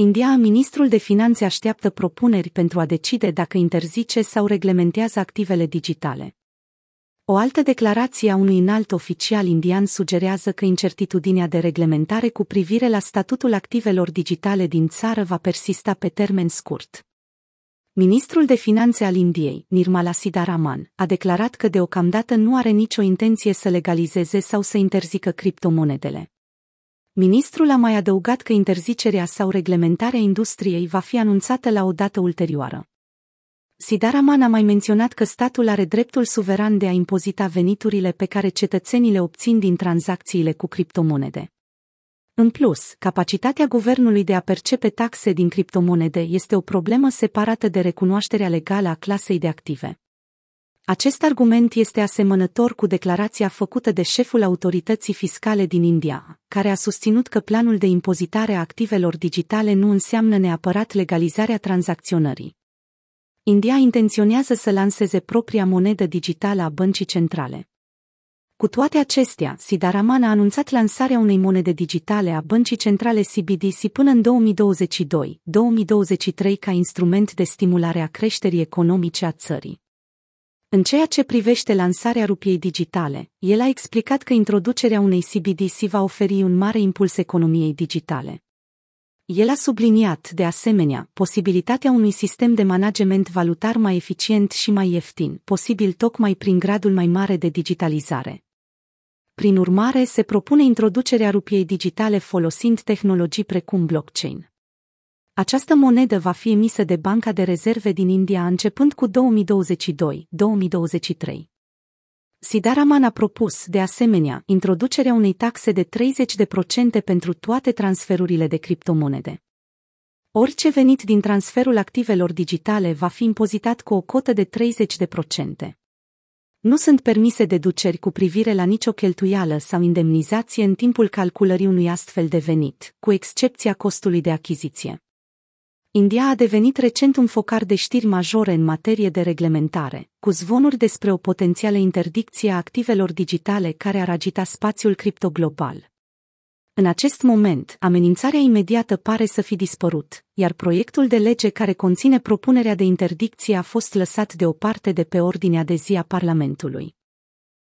India, ministrul de finanțe așteaptă propuneri pentru a decide dacă interzice sau reglementează activele digitale. O altă declarație a unui înalt oficial indian sugerează că incertitudinea de reglementare cu privire la statutul activelor digitale din țară va persista pe termen scurt. Ministrul de Finanțe al Indiei, Nirmala Sitharaman, a declarat că deocamdată nu are nicio intenție să legalizeze sau să interzică criptomonedele. Ministrul a mai adăugat că interzicerea sau reglementarea industriei va fi anunțată la o dată ulterioară. Sidaraman a mai menționat că statul are dreptul suveran de a impozita veniturile pe care cetățenii le obțin din tranzacțiile cu criptomonede. În plus, capacitatea guvernului de a percepe taxe din criptomonede este o problemă separată de recunoașterea legală a clasei de active. Acest argument este asemănător cu declarația făcută de șeful autorității fiscale din India, care a susținut că planul de impozitare a activelor digitale nu înseamnă neapărat legalizarea tranzacționării. India intenționează să lanseze propria monedă digitală a băncii centrale. Cu toate acestea, Sidaraman a anunțat lansarea unei monede digitale a băncii centrale CBDC până în 2022-2023 ca instrument de stimulare a creșterii economice a țării. În ceea ce privește lansarea rupiei digitale, el a explicat că introducerea unei CBDC va oferi un mare impuls economiei digitale. El a subliniat, de asemenea, posibilitatea unui sistem de management valutar mai eficient și mai ieftin, posibil tocmai prin gradul mai mare de digitalizare. Prin urmare, se propune introducerea rupiei digitale folosind tehnologii precum blockchain. Această monedă va fi emisă de Banca de Rezerve din India începând cu 2022-2023. Sidaraman a propus, de asemenea, introducerea unei taxe de 30% pentru toate transferurile de criptomonede. Orice venit din transferul activelor digitale va fi impozitat cu o cotă de 30%. Nu sunt permise deduceri cu privire la nicio cheltuială sau indemnizație în timpul calculării unui astfel de venit, cu excepția costului de achiziție. India a devenit recent un focar de știri majore în materie de reglementare, cu zvonuri despre o potențială interdicție a activelor digitale care ar agita spațiul criptoglobal. În acest moment, amenințarea imediată pare să fi dispărut, iar proiectul de lege care conține propunerea de interdicție a fost lăsat deoparte de pe ordinea de zi a Parlamentului.